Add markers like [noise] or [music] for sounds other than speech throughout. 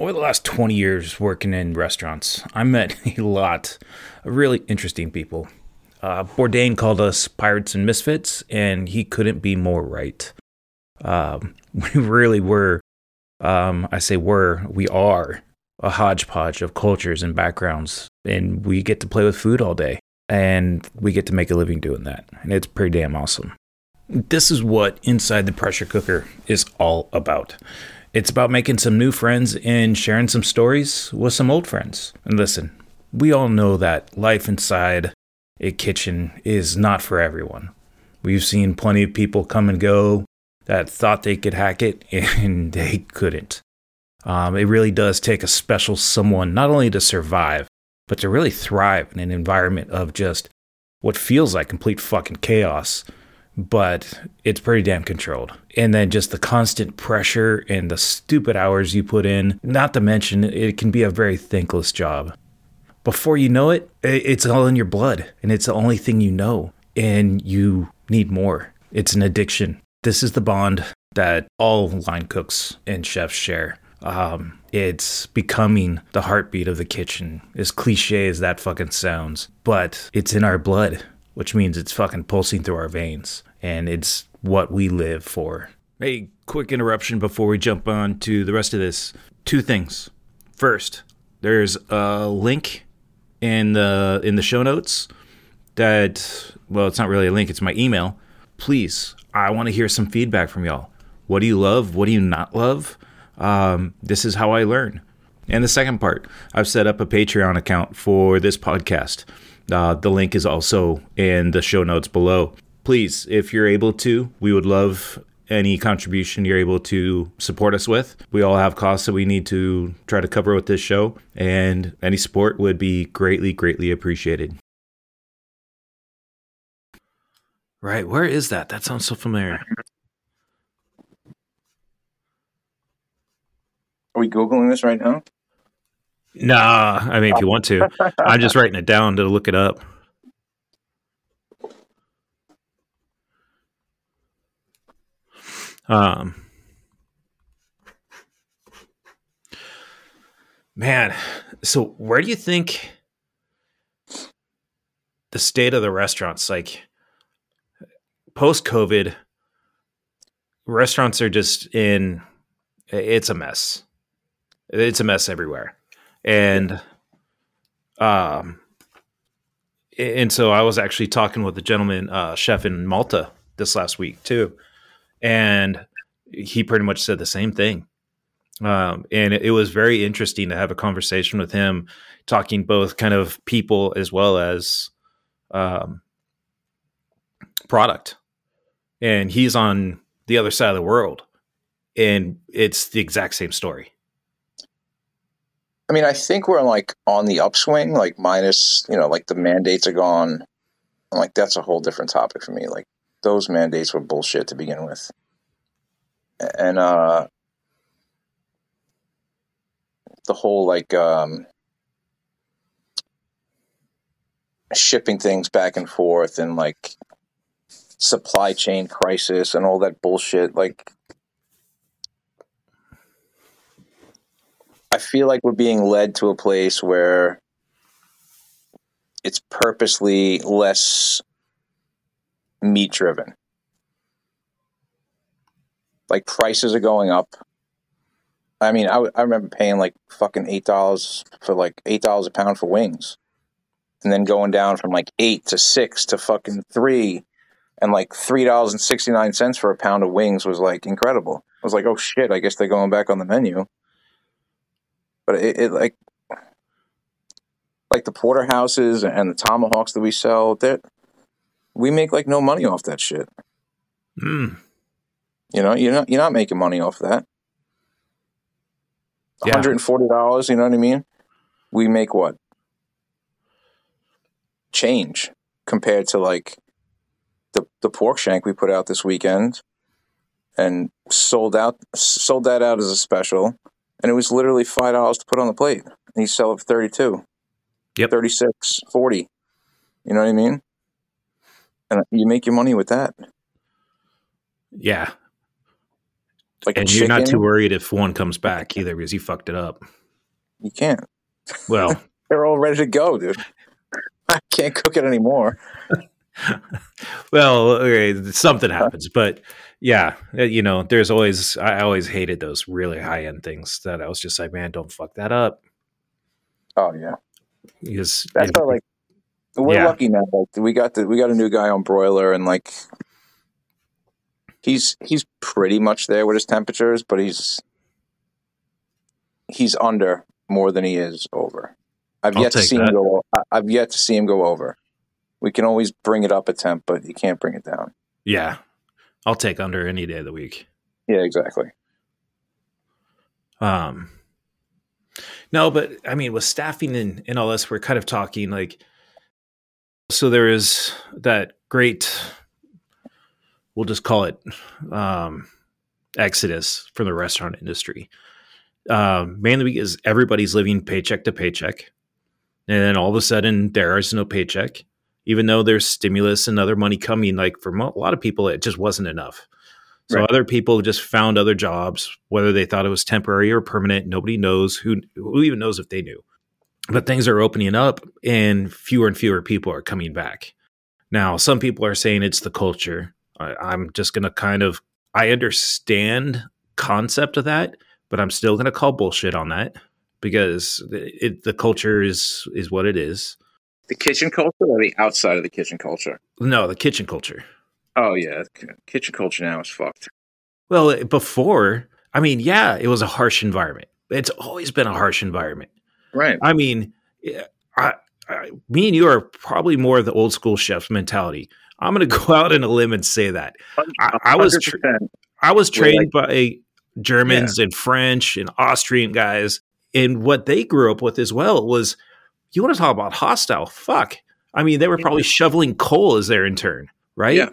over the last 20 years working in restaurants, I met [laughs] a lot of really interesting people. Uh, Bourdain called us pirates and misfits, and he couldn't be more right. Um, [laughs] we really were, um, I say were, we are a hodgepodge of cultures and backgrounds, and we get to play with food all day, and we get to make a living doing that, and it's pretty damn awesome. This is what Inside the Pressure Cooker is all about. It's about making some new friends and sharing some stories with some old friends. And listen, we all know that life inside a kitchen is not for everyone. We've seen plenty of people come and go that thought they could hack it [laughs] and they couldn't. Um, it really does take a special someone not only to survive, but to really thrive in an environment of just what feels like complete fucking chaos but it's pretty damn controlled. And then just the constant pressure and the stupid hours you put in, not to mention it can be a very thankless job. Before you know it, it's all in your blood and it's the only thing you know. And you need more. It's an addiction. This is the bond that all line cooks and chefs share. Um, it's becoming the heartbeat of the kitchen, as cliche as that fucking sounds, but it's in our blood which means it's fucking pulsing through our veins and it's what we live for. Hey, quick interruption before we jump on to the rest of this. Two things. First, there's a link in the in the show notes that well, it's not really a link, it's my email. Please, I want to hear some feedback from y'all. What do you love? What do you not love? Um, this is how I learn. And the second part, I've set up a Patreon account for this podcast. Uh, the link is also in the show notes below. Please, if you're able to, we would love any contribution you're able to support us with. We all have costs that we need to try to cover with this show, and any support would be greatly, greatly appreciated. Right, where is that? That sounds so familiar. Are we Googling this right now? Nah, I mean, if you want to, I'm just [laughs] writing it down to look it up. Um, man, so where do you think the state of the restaurants, like post COVID, restaurants are just in, it's a mess. It's a mess everywhere. And um and so I was actually talking with a gentleman uh, chef in Malta this last week too, and he pretty much said the same thing. Um, and it, it, was very interesting to have a conversation with him, talking both kind of people as well as um, product. And he's on the other side of the world, and it's the exact same story. I mean, I think we're like on the upswing, like minus, you know, like the mandates are gone. like that's a whole different topic for me. Like those mandates were bullshit to begin with. And uh the whole like um shipping things back and forth and like supply chain crisis and all that bullshit like I feel like we're being led to a place where it's purposely less meat driven. Like prices are going up. I mean, I, I remember paying like fucking eight dollars for like eight dollars a pound for wings, and then going down from like eight to six to fucking three, and like three dollars and sixty nine cents for a pound of wings was like incredible. I was like, oh shit, I guess they're going back on the menu but it, it like like the porterhouses and the tomahawks that we sell that we make like no money off that shit. Mm. You know, you're not you're not making money off that. One hundred and forty dollars. You know what I mean? We make what change compared to like the the pork shank we put out this weekend and sold out sold that out as a special and it was literally five dollars to put on the plate, and you sell it for thirty two. Yep. 36, 40. You know what I mean? And you make your money with that. Yeah. Like and you're not too worried if one comes back either because you fucked it up. You can't. Well, [laughs] They're all ready to go, dude. [laughs] I can't cook it anymore. [laughs] well, okay, something happens, but yeah, uh, you know, there's always I always hated those really high end things that I was just like, man, don't fuck that up Oh yeah, because that's it- how like we're Yeah. lucky now. Like we got the we got a new guy on broiler, and like he's he's pretty much there with his temperatures, but he's he's under more than he is over. I've I'll yet to see that. him go. I've yet to see him go over. We can always bring it up a temp, but you can't bring it down. yeah, I'll take under any day of the week. Yeah, exactly. Um, no, but I mean, with staffing and, and all this, we're kind of talking like, so there is that great, we'll just call it um, exodus from the restaurant industry. Um, mainly because everybody's living paycheck to paycheck. And then all of a sudden, there is no paycheck, even though there's stimulus and other money coming. Like for a lot of people, it just wasn't enough. So Right. other people just found other jobs, whether they thought it was temporary or permanent. Nobody knows who who even knows if they knew. But things are opening up, and fewer and fewer people are coming back. Now, some people are saying it's the culture. I, I'm just going to kind of I understand concept of that, but I'm still going to call bullshit on that because it, the culture is is what it is. The kitchen culture or the outside of the kitchen culture? No, the kitchen culture. Oh yeah, kitchen culture now is fucked. Well, before, I mean, yeah, it was a harsh environment. It's always been a harsh environment. Right. I mean, I, I, me and you are probably more of the old school chef's mentality. I'm going [laughs] to go out on a limb and say that I, I was tr- 100%. I was trained by Germans and French and Austrian guys, and what they grew up with as well was you want to talk about hostile? Fuck. I mean, they were probably shoveling coal as their intern, right? Yeah.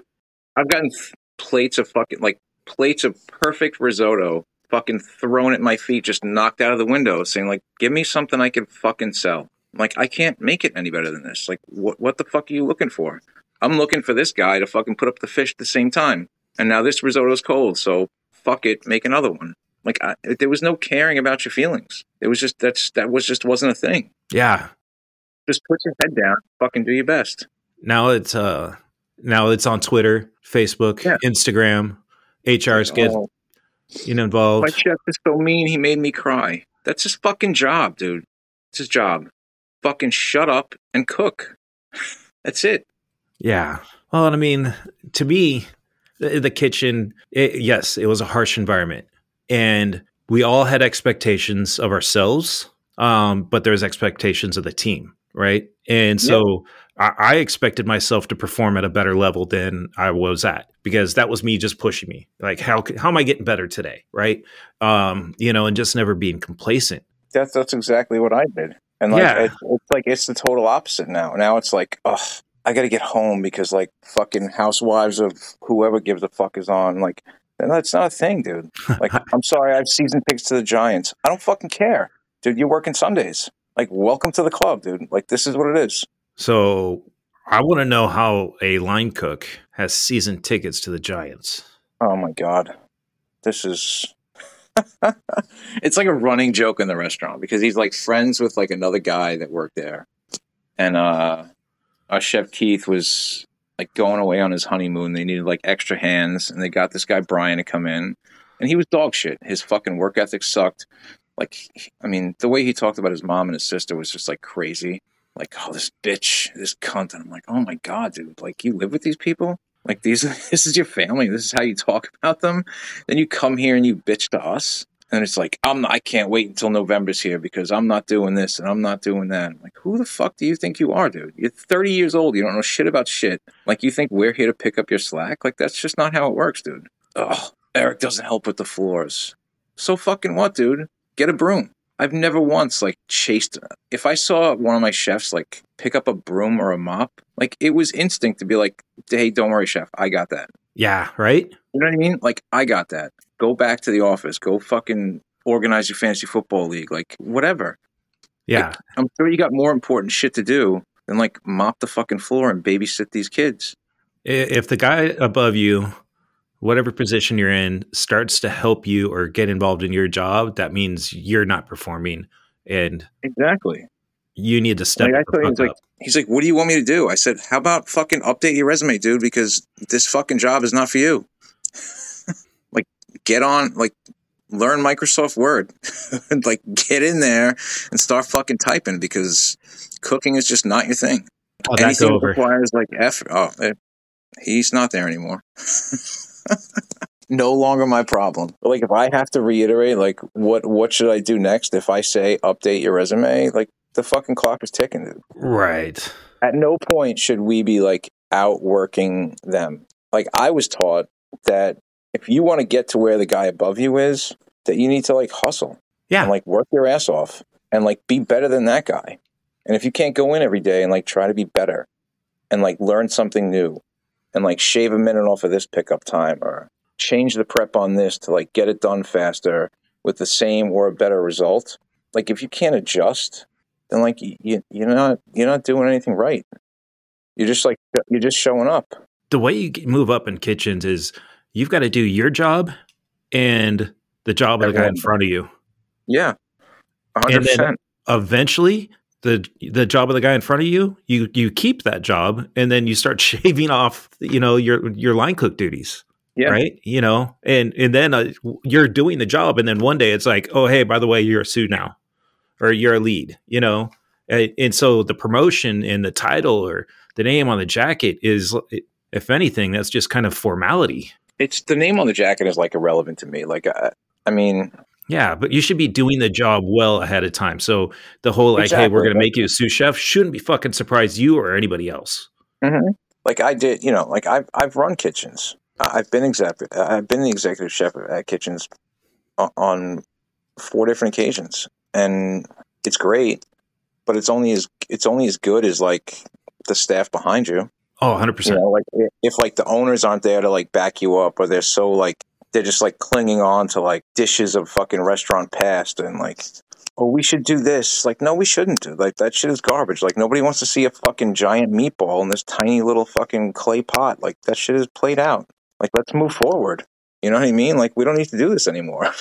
I've gotten plates of fucking like plates of perfect risotto fucking thrown at my feet, just knocked out of the window, saying like, "Give me something I can fucking sell." I'm like, I can't make it any better than this. Like, what what the fuck are you looking for? I'm looking for this guy to fucking put up the fish at the same time, and now this risotto's cold, so fuck it, make another one. Like, I, there was no caring about your feelings. It was just that's that was just wasn't a thing. Yeah. Just put your head down, fucking do your best. Now it's uh now it's on Twitter, Facebook, Yeah. Instagram. HRs get Oh, you know involved. My chef is so mean, he made me cry. That's his fucking job, dude. It's his job. Fucking shut up and cook. [laughs] That's it. Yeah. Well, I mean, to me, the, the kitchen, it, yes, it was a harsh environment. And we all had expectations of ourselves, um, but there's expectations of the team, right? And so I, I expected myself to perform at a better level than I was at because that was me just pushing me. Like, how, how am I getting better today? Right. Um, you know, and just never being complacent. That's that's exactly what I did. And like Yeah. it's, it's like it's the total opposite now. Now it's like, ugh, I gotta get home because like fucking housewives of whoever gives a fuck is on. Like that's not a thing, dude. [laughs] Like I'm sorry, I have season tickets to the Giants. I don't fucking care. Dude, you're working Sundays. Like, welcome to the club, dude. Like this is what it is. So I want to know how a line cook has season tickets to the Giants. Oh my god, this is. [laughs] it's like a running joke in the restaurant because he's like friends with like another guy that worked there, and uh, our chef Keith was like going away on his honeymoon. They needed like extra hands, and they got this guy Brian to come in, and he was dog shit. His fucking work ethic sucked. Like, I mean, the way he talked about his mom and his sister was just like crazy. Like, oh, this bitch, this cunt, and I'm like, oh my god, dude, like you live with these people. Like these, [laughs] this is your family. This is how you talk about them. Then you come here and you bitch to us, and it's like I'm. Not, I can't wait until November's here because I'm not doing this and I'm not doing that. I'm like, who the fuck do you think you are, dude? You're 30 years old. You don't know shit about shit. Like you think we're here to pick up your slack? Like that's just not how it works, dude. Oh, Eric doesn't help with the floors. So fucking what, dude? Get a broom. I've never once like chased. If I saw one of my chefs like pick up a broom or a mop, like it was instinct to be like, "Hey, don't worry, chef, I got that." Yeah, right? You know what I mean? Like, I got that. Go back to the office. Go fucking organize your fantasy football league. Like, whatever. Yeah. I'm sure you got more important shit to do than like mop the fucking floor and babysit these kids. If the guy above you whatever position you're in starts to help you or get involved in your job, that means you're not performing and Exactly. you need to step Like, I the thought he fuck was like, he's like, what do you want me to do? I said, how about fucking update your resume, dude? Because this fucking job is not for you. [laughs] like, get on, like, learn Microsoft Word. [laughs] like, get in there and start fucking typing because cooking is just not your thing. How'd Anything requires like F, oh, eh, he's not there anymore. [laughs] no longer my problem. Like if I have to reiterate, like what what should I do next? If I say update your resume, like the fucking clock is ticking. Dude. Right. At no point should we be like outworking them. Like I was taught that if you want to get to where the guy above you is, that you need to like hustle Yeah. and like work your ass off and like be better than that guy. And if you can't go in every day and like try to be better and like learn something new and like shave a minute off of this pickup time or change the prep on this to like get it done faster with the same or a better result, like if you can't adjust, then like you, you you're not you're not doing anything right. You're just like you're just showing up. the way you move up in kitchens is you've got to do your job and the job of the guy in front of you. Yeah. And hundred then- percent. Eventually, the the job of the guy in front of you, you you keep that job, and then you start [laughs] shaving off, you know, your your line cook duties. Yeah. Right. You know, and and then uh, you're doing the job, and then one day it's like, oh hey, by the way, you're a sous now, or you're a lead. You know, and, and so the promotion and the title or the name on the jacket is, if anything, that's just kind of formality. It's the name on the jacket is like irrelevant to me. Like I, I mean, Yeah, but you should be doing the job well ahead of time. So the whole like, hey, we're going to make you a sous chef shouldn't be fucking surprise you or anybody else. Mm-hmm. like I did, you know, like I've I've run kitchens. I've been executive. Uh, I've been the executive chef at kitchens on four different occasions, and it's great. But it's only as it's only as good as like the staff behind you. Oh, 100 You percent. know, like if, if like the owners aren't there to like back you up, or they're so like they're just like clinging on to like dishes of fucking restaurant past and like. Oh, we should do this. Like, no, we shouldn't do. Like, that shit is garbage. Like, nobody wants to see a fucking giant meatball in this tiny little fucking clay pot. Like, that shit is played out. Like, let's move forward. You know what I mean? Like, we don't need to do this anymore.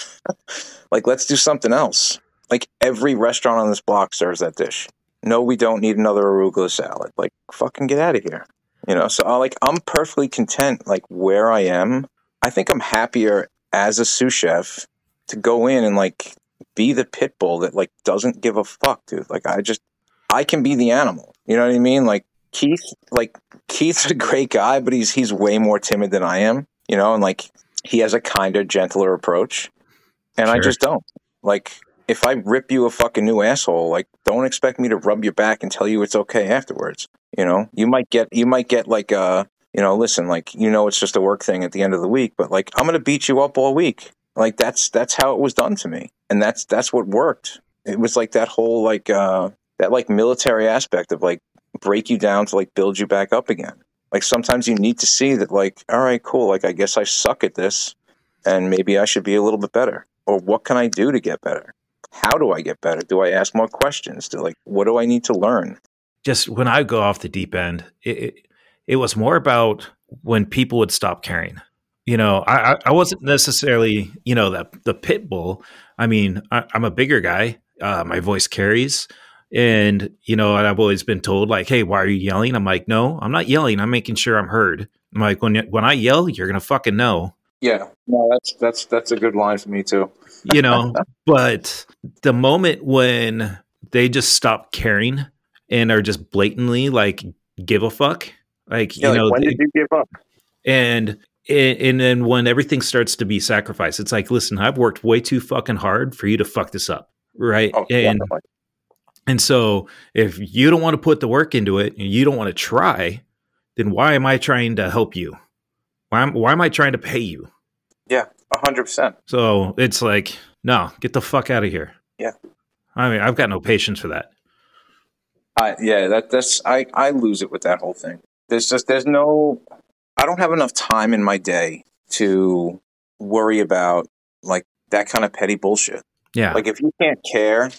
[laughs] like, let's do something else. Like, every restaurant on this block serves that dish. No, we don't need another arugula salad. Like, fucking get out of here. You know, so I like I'm perfectly content like where I am. I think I'm happier as a sous chef to go in and like be the pit bull that like doesn't give a fuck, dude. Like I just I can be the animal. You know what I mean? Like Keith, like Keith's a great guy, but he's he's way more timid than I am. You know, and like he has a kinder, gentler approach, and I just don't. Like if I rip you a fucking new asshole, like don't expect me to rub your back and tell you it's okay afterwards. You know, you might get you might get like uh you know, listen, like you know it's just a work thing at the end of the week, but like I'm gonna beat you up all week. Like that's that's how it was done to me. And that's that's what worked. It was like that whole like uh that like military aspect of like break you down to like build you back up again. Like sometimes you need to see that like, all right, cool, like I guess I suck at this and maybe I should be a little bit better. Or what can I do to get better? How do I get better? Do I ask more questions? Do like what do I need to learn? Just when I go off the deep end, it, it, it was more about when people would stop caring. You know, I, I- wasn't necessarily, you know, the, the pit bull. I mean, I, I'm a bigger guy. Uh, my voice carries. And, you know, I've always been told, like, hey, why are you yelling? I'm like, no, I'm not yelling. I'm making sure I'm heard. I'm like, when, when I yell, you're going to fucking know. Yeah. No, that's that's that's a good line for me too. you know but the moment when they just stop caring and are just blatantly like give a fuck like Yeah, you like, know when they- did you give up? and and then when everything starts to be sacrificed it's like listen i've worked way too fucking hard for you to fuck this up right Oh, and definitely. and so if you don't want to put the work into it and you don't want to try then why am i trying to help you why am, why am i trying to pay you yeah, a hundred percent. So it's like, no, get the fuck out of here. Yeah. I mean, I've got no patience for that. I yeah, that that's I I lose it with that whole thing. There's just there's no I don't have enough time in my day to worry about like that kind of petty bullshit. Yeah. Like if you can't care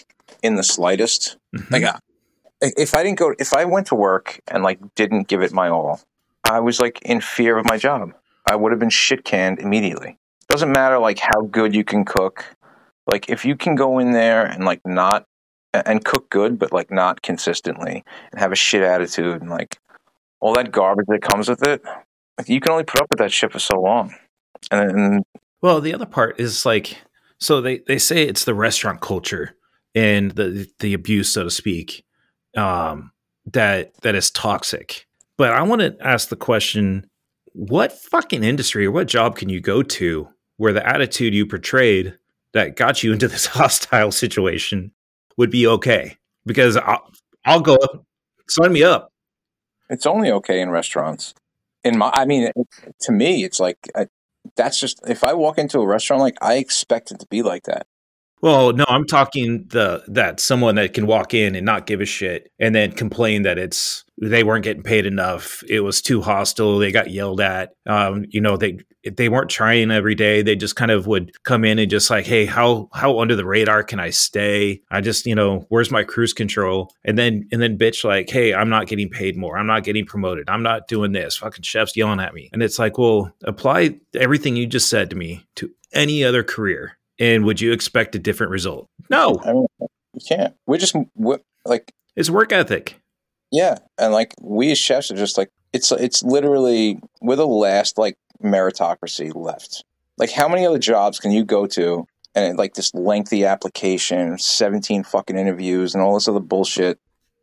in the slightest, Mhm. like I- if I didn't go if I went to work and like didn't give it my all, I was like in fear of my job. I would have been shit canned immediately. Doesn't matter like how good you can cook. Like if you can go in there and like not and cook good, but like not consistently, and have a shit attitude and like all that garbage that comes with it, like, you can only put up with that shit for so long. And, and well, the other part is like, so they they say it's the restaurant culture and the the abuse, so to speak, um, that that is toxic. But I want to ask the question: What fucking industry or what job can you go to where the attitude you portrayed that got you into this [laughs] hostile situation would be okay? Because I'll, I'll go up, sign me up. It's only okay in restaurants. In my, I mean, to me, it's like I, that's just if I walk into a restaurant, like I expect it to be like that. Well, no, I'm talking the that someone that can walk in and not give a shit and then complain that it's they weren't getting paid enough. It was too hostile. They got yelled at. Um, you know, they they weren't trying every day. They just kind of would come in and just like, hey, how how under the radar can I stay? I just, you know, where's my cruise control? And then and then bitch like, hey, I'm not getting paid more. I'm not getting promoted. I'm not doing this. Fucking chefs yelling at me. And it's like, well, apply everything you just said to me to any other career and would you expect a different result? No, I mean, you can't. We're just we're, like it's work ethic. Yeah, and like we as chefs are just like it's it's literally we're the last like meritocracy left. Like, how many other jobs can you go to and like this lengthy application, seventeen fucking interviews, and all this other bullshit?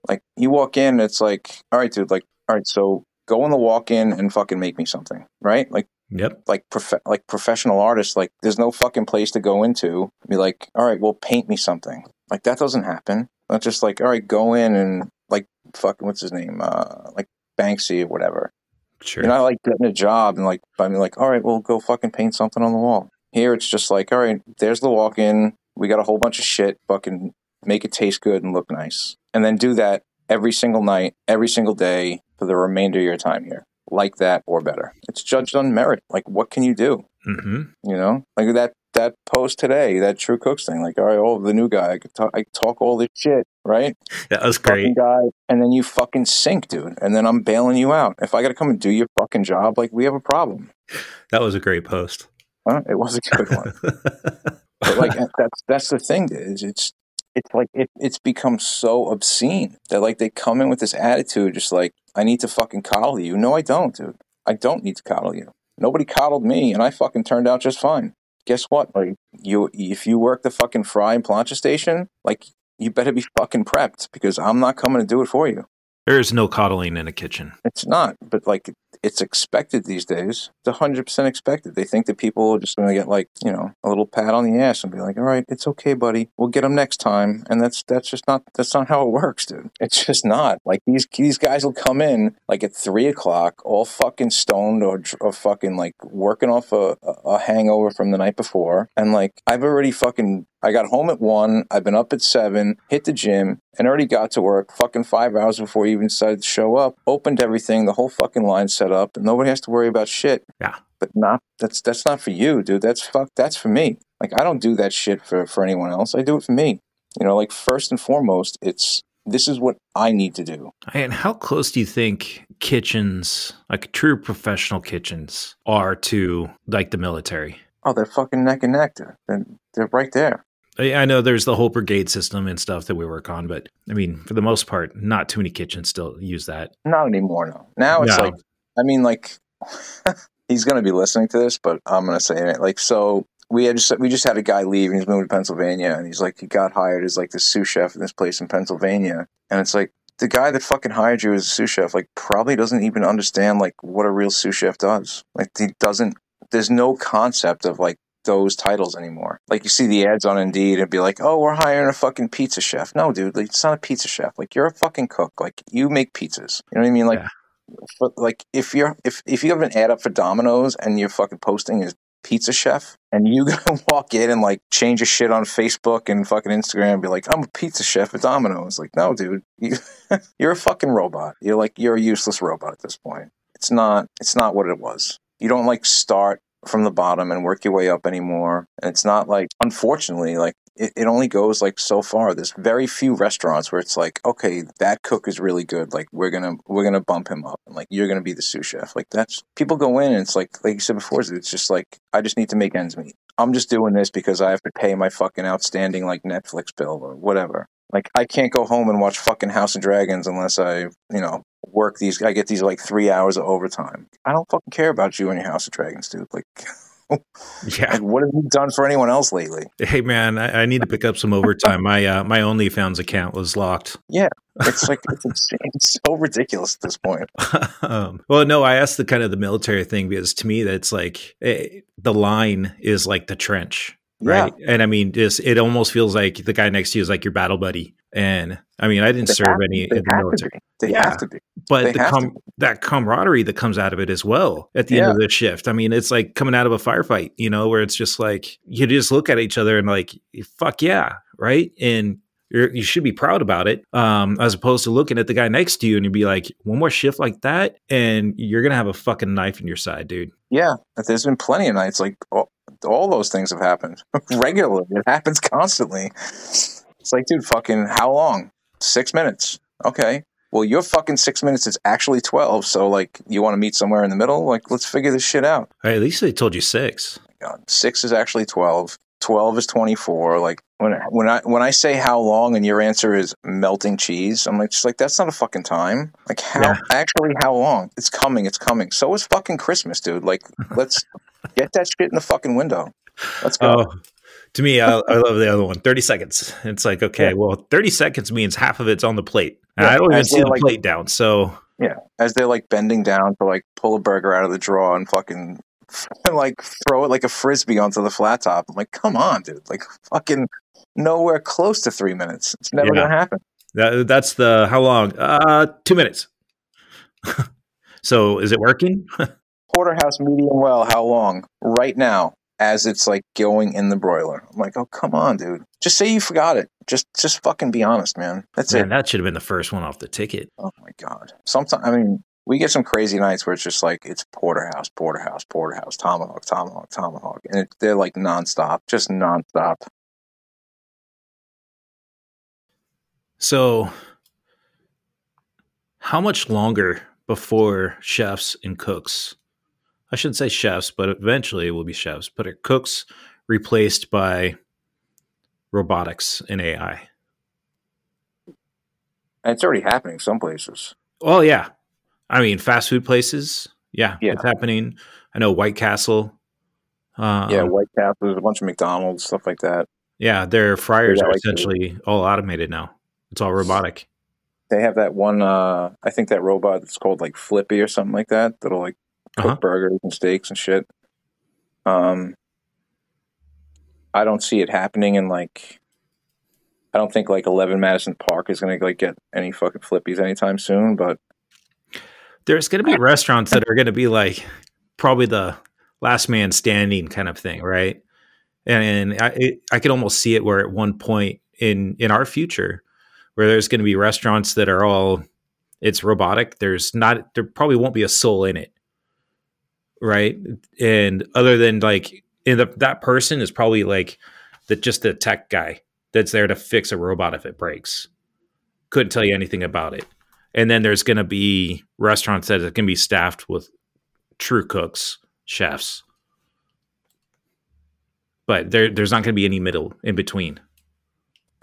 Like, you walk in, it's like, all right, dude, like, all right, so go in the walk in and fucking make me something, right? Like, Yep. Like prof- like professional artists, like there's no fucking place to go into. Be like, all right, well, paint me something. Like that doesn't happen. Not just like, all right, go in and like fucking what's his name, uh, like Banksy or whatever. Sure. You're not like getting a job and like I mean like, all right, well, go fucking paint something on the wall. Here it's just like, all right, there's the walk in. We got a whole bunch of shit. Fucking make it taste good and look nice, and then do that every single night, every single day for the remainder of your time here like that or better. It's judged on merit. Like, what can you do? Mm-hmm. You know, like that that post today, that True Cooks thing. Like, all right, oh, the new guy, I could talk, I talk all this shit, right? That was great. Guy, and then you fucking sink, dude. And then I'm bailing you out. If I got to come and do your fucking job, like, we have a problem. That was a great post. Huh? It was a good one. [laughs] but like, that's that's the thing. Is it's it's like it, it's become so obscene that like they come in with this attitude, just like I need to fucking coddle you. No, I don't, dude. I don't need to coddle you. Nobody coddled me, and I fucking turned out just fine. Guess what? Like you, if you work the fucking fry and plancha station, like you better be fucking prepped because I'm not coming to do it for you. There is no coddling in a kitchen. It's not, but like it's expected these days. It's hundred percent expected. They think that people are just going to get like you know a little pat on the ass and be like, "All right, it's okay, buddy. We'll get them next time." And that's that's just not that's not how it works, dude. It's just not. Like these these guys will come in like at three o'clock, all fucking stoned or or fucking like working off a, a hangover from the night before, and like I've already fucking I got home at one. I've been up at seven, hit the gym, and already got to work fucking five hours before you even decided to show up. Opened everything, the whole fucking line set up, and nobody has to worry about shit. Yeah. But not that's that's not for you, dude. That's fuck that's for me. Like I don't do that shit for, for anyone else. I do it for me. You know, like first and foremost, it's this is what I need to do. And how close do you think kitchens, like true professional kitchens, are to like the military? Oh, they're fucking neck and neck. They're, they're right there. I know there's the whole brigade system and stuff that we work on, but I mean, for the most part, not too many kitchens still use that. Not anymore. No. Now it's no. like, I mean, like, [laughs] he's going to be listening to this, but I'm going to say it. Like, so we had just we just had a guy leave, and he's moving to Pennsylvania, and he's like, he got hired as like the sous chef in this place in Pennsylvania, and it's like the guy that fucking hired you as a sous chef, like, probably doesn't even understand like what a real sous chef does. Like, he doesn't. There's no concept of like those titles anymore. Like you see the ads on Indeed and be like, "Oh, we're hiring a fucking pizza chef." No, dude, like, it's not a pizza chef. Like you're a fucking cook. Like you make pizzas. You know what I mean? Like, yeah. for, like if you're if if you have an ad up for Domino's and you're fucking posting as pizza chef and you [laughs] gonna walk in and like change your shit on Facebook and fucking Instagram and be like, I'm a pizza chef at Domino's. Like, no, dude, you, [laughs] you're a fucking robot. You're like you're a useless robot at this point. It's not. It's not what it was. You don't like start from the bottom and work your way up anymore. And it's not like, unfortunately, like it, it only goes like so far. There's very few restaurants where it's like, okay, that cook is really good. Like we're gonna we're gonna bump him up, and like you're gonna be the sous chef. Like that's people go in and it's like like you said before, it's just like I just need to make ends meet. I'm just doing this because I have to pay my fucking outstanding like Netflix bill or whatever. Like I can't go home and watch fucking House of Dragons unless I, you know, work these. I get these like three hours of overtime. I don't fucking care about you and your House of Dragons, dude. Like, [laughs] Yeah. like what have you done for anyone else lately? Hey man, I, I need to pick up some overtime. My uh, my OnlyFans account was locked. Yeah, it's like [laughs] it's, it's so ridiculous at this point. um, well, no, I asked the kind of the military thing because to me that's like eh, the line is like the trench, Yeah, right? And I mean, just it almost feels like the guy next to you is like your battle buddy. And I mean, I didn't They serve any in the military. They Yeah. have to be. but they the com- that camaraderie that comes out of it as well at the end of the shift. I mean, it's like coming out of a firefight, you know, where it's just like you just look at each other and like, fuck yeah, right? And you're, you should be proud about it, um, as opposed to looking at the guy next to you and you'd be like, one more shift like that, and you're gonna have a fucking knife in your side, dude. Yeah, there's been plenty of nights like all, all those things have happened [laughs] regularly. It happens constantly. It's like, dude, fucking how long? Six minutes. Okay. Well, your fucking six minutes is actually twelve. So, like, you want to meet somewhere in the middle? Like, let's figure this shit out. Right, at least they told you six. God, six is actually twelve. Twelve is twenty four. Like when when I when I say how long and your answer is melting cheese, I'm like just like that's not a fucking time. Like how Yeah. actually how long? It's coming. It's coming. So is fucking Christmas, dude. Like let's [laughs] get that shit in the fucking window. Let's go. Oh, to me, I, I [laughs] love the other one. 30 seconds. It's like, okay, Yeah. well, 30 seconds means half of it's on the plate. Yeah, I don't even see the like- plate down. So, Yeah, as they're like bending down to like pull a burger out of the drawer and fucking [laughs] and like throw it like a frisbee onto the flat top. I'm like, come on, dude. Like fucking nowhere close to three minutes. It's never Yeah. gonna happen. That, that's the how long? Uh, two minutes. [laughs] so is it working? Porterhouse medium well, how long? Right now, as it's like going in the broiler. I'm like, oh come on, dude. Just say you forgot it. Just just fucking be honest, man. That's Man, it. that should have been the first one off the ticket. Oh my god. Sometimes I mean, we get some crazy nights where it's just like it's porterhouse, porterhouse, porterhouse, tomahawk, tomahawk, tomahawk, and it, they're like nonstop, just nonstop. So, how much longer before chefs and cooks? I shouldn't say chefs, but eventually it will be chefs, but are cooks replaced by robotics and AI? It's already happening some places. Oh yeah, I mean fast food places. Yeah, Yeah. it's happening. I know White Castle. Um, yeah, White Castle, there's a bunch of McDonald's stuff like that. yeah, their fryers Yeah, are like essentially all automated now. It's all robotic. They have that one. uh I think that robot that's called like Flippy or something like that. That'll like cook Uh-huh. burgers and steaks and shit. Um, I don't see it happening in like. I don't think like Eleven Madison Park is gonna like get any fucking flippies anytime soon. But There's going to be restaurants that are going to be like probably the last man standing kind of thing, right? And I, it, I could almost see it where at one point in in our future, where there's going to be restaurants that are all it's robotic. There's not there probably won't be a soul in it, right? And other than like in the, that person is probably like the just the tech guy that's there to fix a robot if it breaks. Couldn't tell you anything about it and then there's going to be restaurants that can be staffed with true cooks, chefs. But there, there's not going to be any middle in between.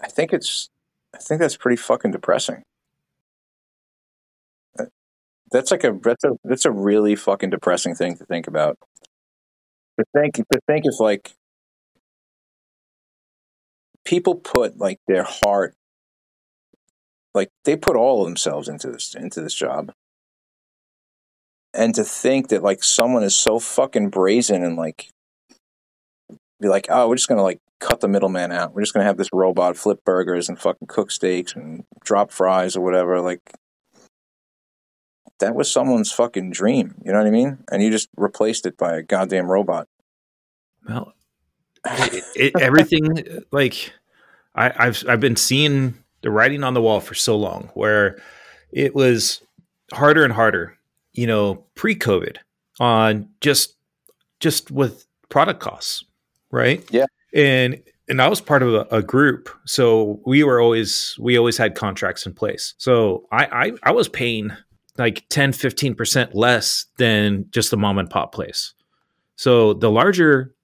I think it's. I think that's pretty fucking depressing. That- That's like a that's a that's a really fucking depressing thing to think about. To think to think if like people put like their heart, like they put all of themselves into this into this job, and to think that like someone is so fucking brazen and like be like, oh, we're just gonna like cut the middleman out. We're just gonna have this robot flip burgers and fucking cook steaks and drop fries or whatever. Like that was someone's fucking dream. You know what I mean? And you just replaced it by a goddamn robot. Well, it, it, everything like I, I've I've been seeing the writing on the wall for so long, where it was harder and harder, you know, pre-COVID on just just with product costs, right? Yeah. And and I was part of a, a, group, so we were always we always had contracts in place. So I I, I was paying like 10 15% less than just the mom and pop place. So the larger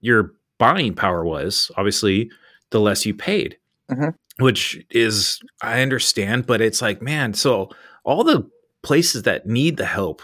your buying power was, obviously, the less you paid. Mm-hmm. Which is I understand, but it's like, man, so all the places that need the help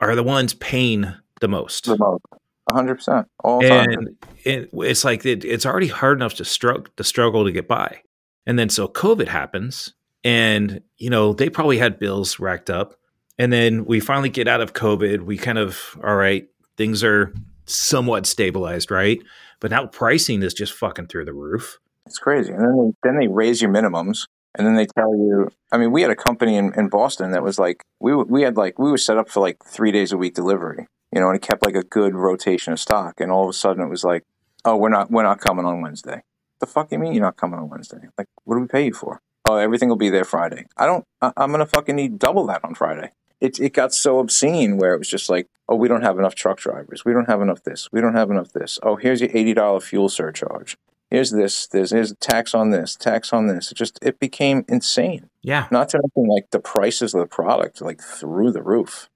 are the ones paying the most. The most. 100% all and it, it's like it, it's already hard enough to struggle to struggle to get by and then so covid happens and you know they probably had bills racked up and then we finally get out of covid. We kind of all right things are somewhat stabilized right? But now pricing is just fucking through the roof. It's crazy. And then they, then they raise your minimums and then they tell you i mean we had a company in, in boston that was like we, we had like we were set up for like three days a week delivery you know and it kept like a good rotation of stock. And all of a sudden it was like oh we're not we're not coming on wednesday. The fuck you mean you're not coming on wednesday? Like what do we pay you for? Oh everything will be there friday. I don't I, i'm gonna fucking need double that on friday it, it got so obscene where it was just like oh we don't have enough truck drivers we don't have enough this we don't have enough this oh here's your $80 fuel surcharge here's this, this, here's a tax on this, tax on this. It just it became insane. Yeah. Not to mention like the prices of the product like through the roof.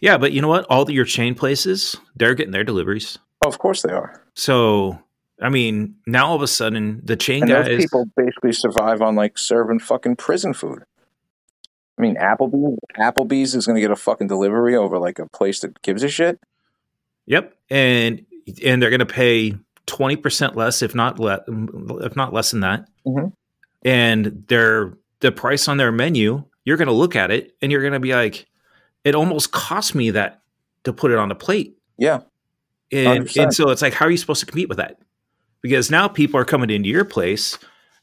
Yeah, but you know what? All the, your chain places, they're getting their deliveries. Oh, of course they are. So I mean, now all of a sudden the chain and guys people basically survive on like serving fucking prison food. I mean, Applebee's, Applebee's is going to get a fucking delivery over like a place that gives a shit. Yep, and and they're going to pay twenty percent less, if not le- if not less than that. Mhm. And their the price on their menu, you're going to look at it and you're going to be like, it almost cost me that to put it on a plate. Yeah, And 100%. and so it's like, how are you supposed to compete with that? Because now people are coming into your place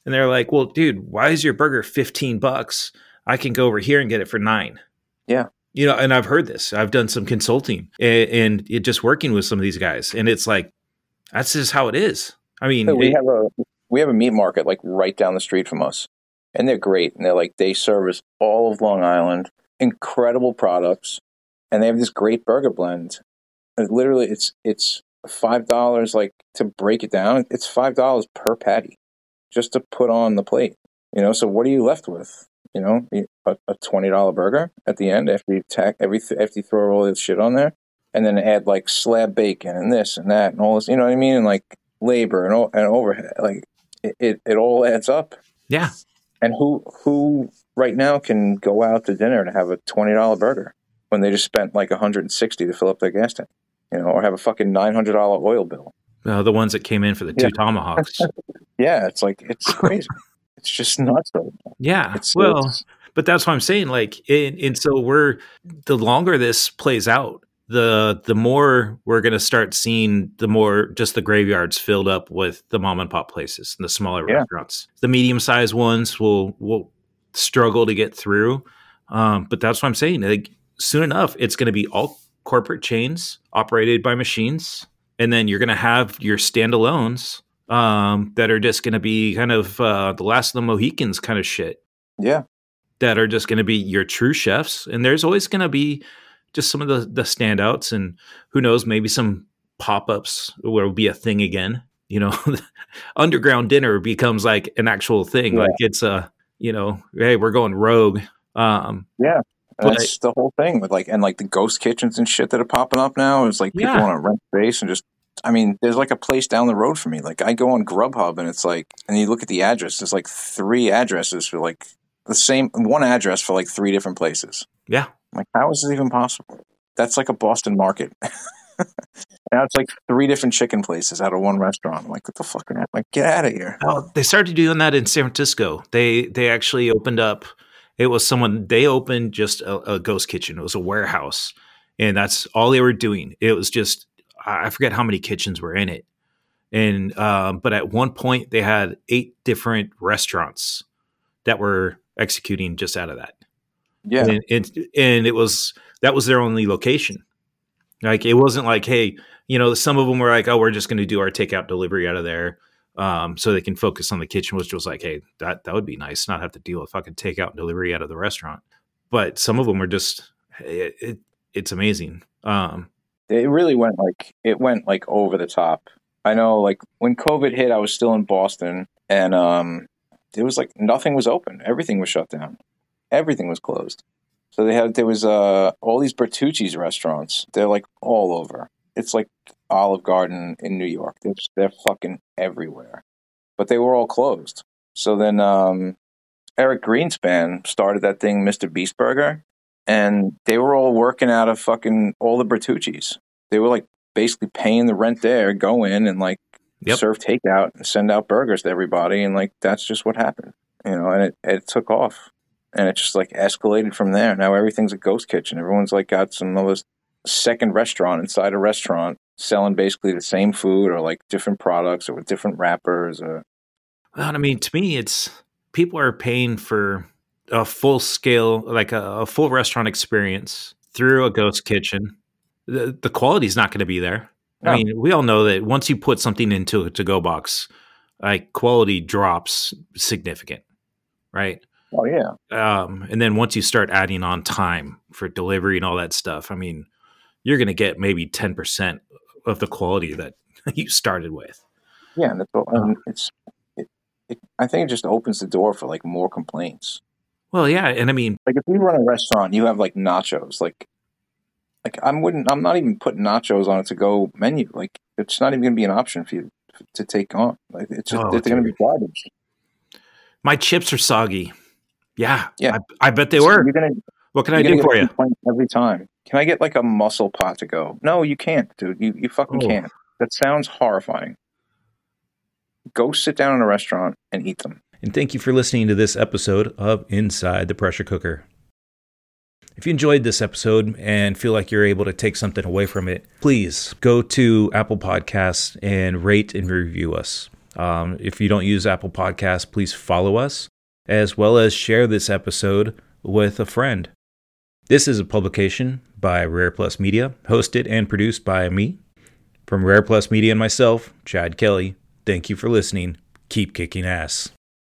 and they're like, well, dude, why is your burger fifteen bucks? I can go over here and get it for nine. Yeah. You know, and I've heard this. I've done some consulting and, and it just working with some of these guys, and it's like that's just how it is. I mean, So we it- have a we have a meat market like right down the street from us, and they're great. And they're like they service all of Long Island, incredible products, and they have this great burger blend. And literally, it's it's five dollars. Like to break it down, it's five dollars per patty, just to put on the plate. You know, so what are you left with? You know, a, a twenty dollar burger at the end after you tack every after you throw all this shit on there, and then add like slab bacon and this and that and all this. You know what I mean? And like labor and and overhead, like it, it, it all adds up. yeah, And who who right now can go out to dinner to have a twenty dollar burger when they just spent like hundred and sixty to fill up their gas tank, you know, or have a fucking nine hundred dollar oil bill. uh, the ones that came in for the two Yeah. tomahawks. [laughs] Yeah, it's like it's crazy. It's just nuts. Right now. yeah, It's well, it's- but that's what I'm saying. Like, and, and so we're the longer this plays out, the the more we're going to start seeing the more just the graveyards filled up with the mom and pop places and the smaller Yeah. restaurants. The medium sized ones will will struggle to get through. Um, but that's what I'm saying. Like, soon enough, it's going to be all corporate chains operated by machines, and then you're going to have your standalones um, that are just going to be kind of uh, the last of the Mohicans kind of shit yeah, that are just going to be your true chefs and there's always going to be just some of the the standouts and who knows maybe some pop-ups will be a thing again you know [laughs] underground dinner becomes like an actual thing Yeah. like it's a you know hey we're going rogue um And But- that's the whole thing with like and like the ghost kitchens and shit that are popping up now. It's like people Yeah. want to rent space and just. I mean, there's like a place down the road for me. Like I go on Grubhub and it's like, and you look at the address. There's like three addresses for like the same one address for like three different places. yeah I'm like, how is this even possible? That's like a Boston market. [laughs] now it's like three different chicken places out of one restaurant. I'm like, what the fuck? Are like, get out of here. Oh, they started doing that in San Francisco. They they actually opened up. It was someone they opened just a, a ghost kitchen. It was a warehouse, and that's all they were doing. It was just I forget how many kitchens were in it, and um, but at one point they had eight different restaurants that were executing just out of that Yeah, and, and and it was that was their only location. Like it wasn't like, hey, you know, some of them were like, oh, we're just going to do our takeout delivery out of there, um, so they can focus on the kitchen. Which was like, hey, that that would be nice, not have to deal with fucking takeout and delivery out of the restaurant. But some of them were just, it, it, it's amazing. Um, it really went like it went like over the top. I know, like when COVID hit, I was still in Boston, and um, it was like nothing was open. Everything was shut down. Everything was closed. So they had there was uh all these Bertucci's restaurants. They're like all over. It's like Olive Garden in New York. They're they're fucking everywhere. But they were all closed. So then um, Eric Greenspan started that thing, Mr. Beast Burger, and they were all working out of fucking all the Bertucci's. They were like basically paying the rent there, go in and like Yep. serve takeout and send out burgers to everybody, and like that's just what happened, you know. And it it took off, and it just like escalated from there. Now everything's a ghost kitchen. Everyone's like got some other second restaurant inside a restaurant selling basically the same food or like different products or with different wrappers or Well, I mean, to me, it's people are paying for a full scale, like a, a full restaurant experience through a ghost kitchen. The, the quality is not going to be there. I mean, we all know that once you put something into a to go box, like quality drops significant, right? oh yeah, Um, and then once you start adding on time for delivery and all that stuff, I mean, you're going to get maybe 10% of the quality that [laughs] you started with. yeah, and it's, all- it's it, it, I think it just opens the door for like more complaints. Well, yeah. And I mean, like if you run a restaurant, you have like nachos. Like, like I wouldn't. I'm not even putting nachos on a to go menu. Like it's not even going to be an option for you to take on. Like it's just Oh, they're going to be garbage. my chips are soggy. Yeah. Yeah. I, I bet they So were. Gonna, What can I do for you? every time. Can I get like a mussel pot to go? No, you can't, dude. You you fucking Oh. can't. That sounds horrifying. Go sit down in a restaurant and eat them. And thank you for listening to this episode of Inside the Pressure Cooker. If you enjoyed this episode and feel like you're able to take something away from it, please go to Apple Podcasts and rate and review us. Um, if you don't use Apple Podcasts, please follow us, as well as share this episode with a friend. This is a publication by Rare Plus Media, hosted and produced by me. From Rare Plus Media and myself, Chad Kelly, thank you for listening. Keep kicking ass.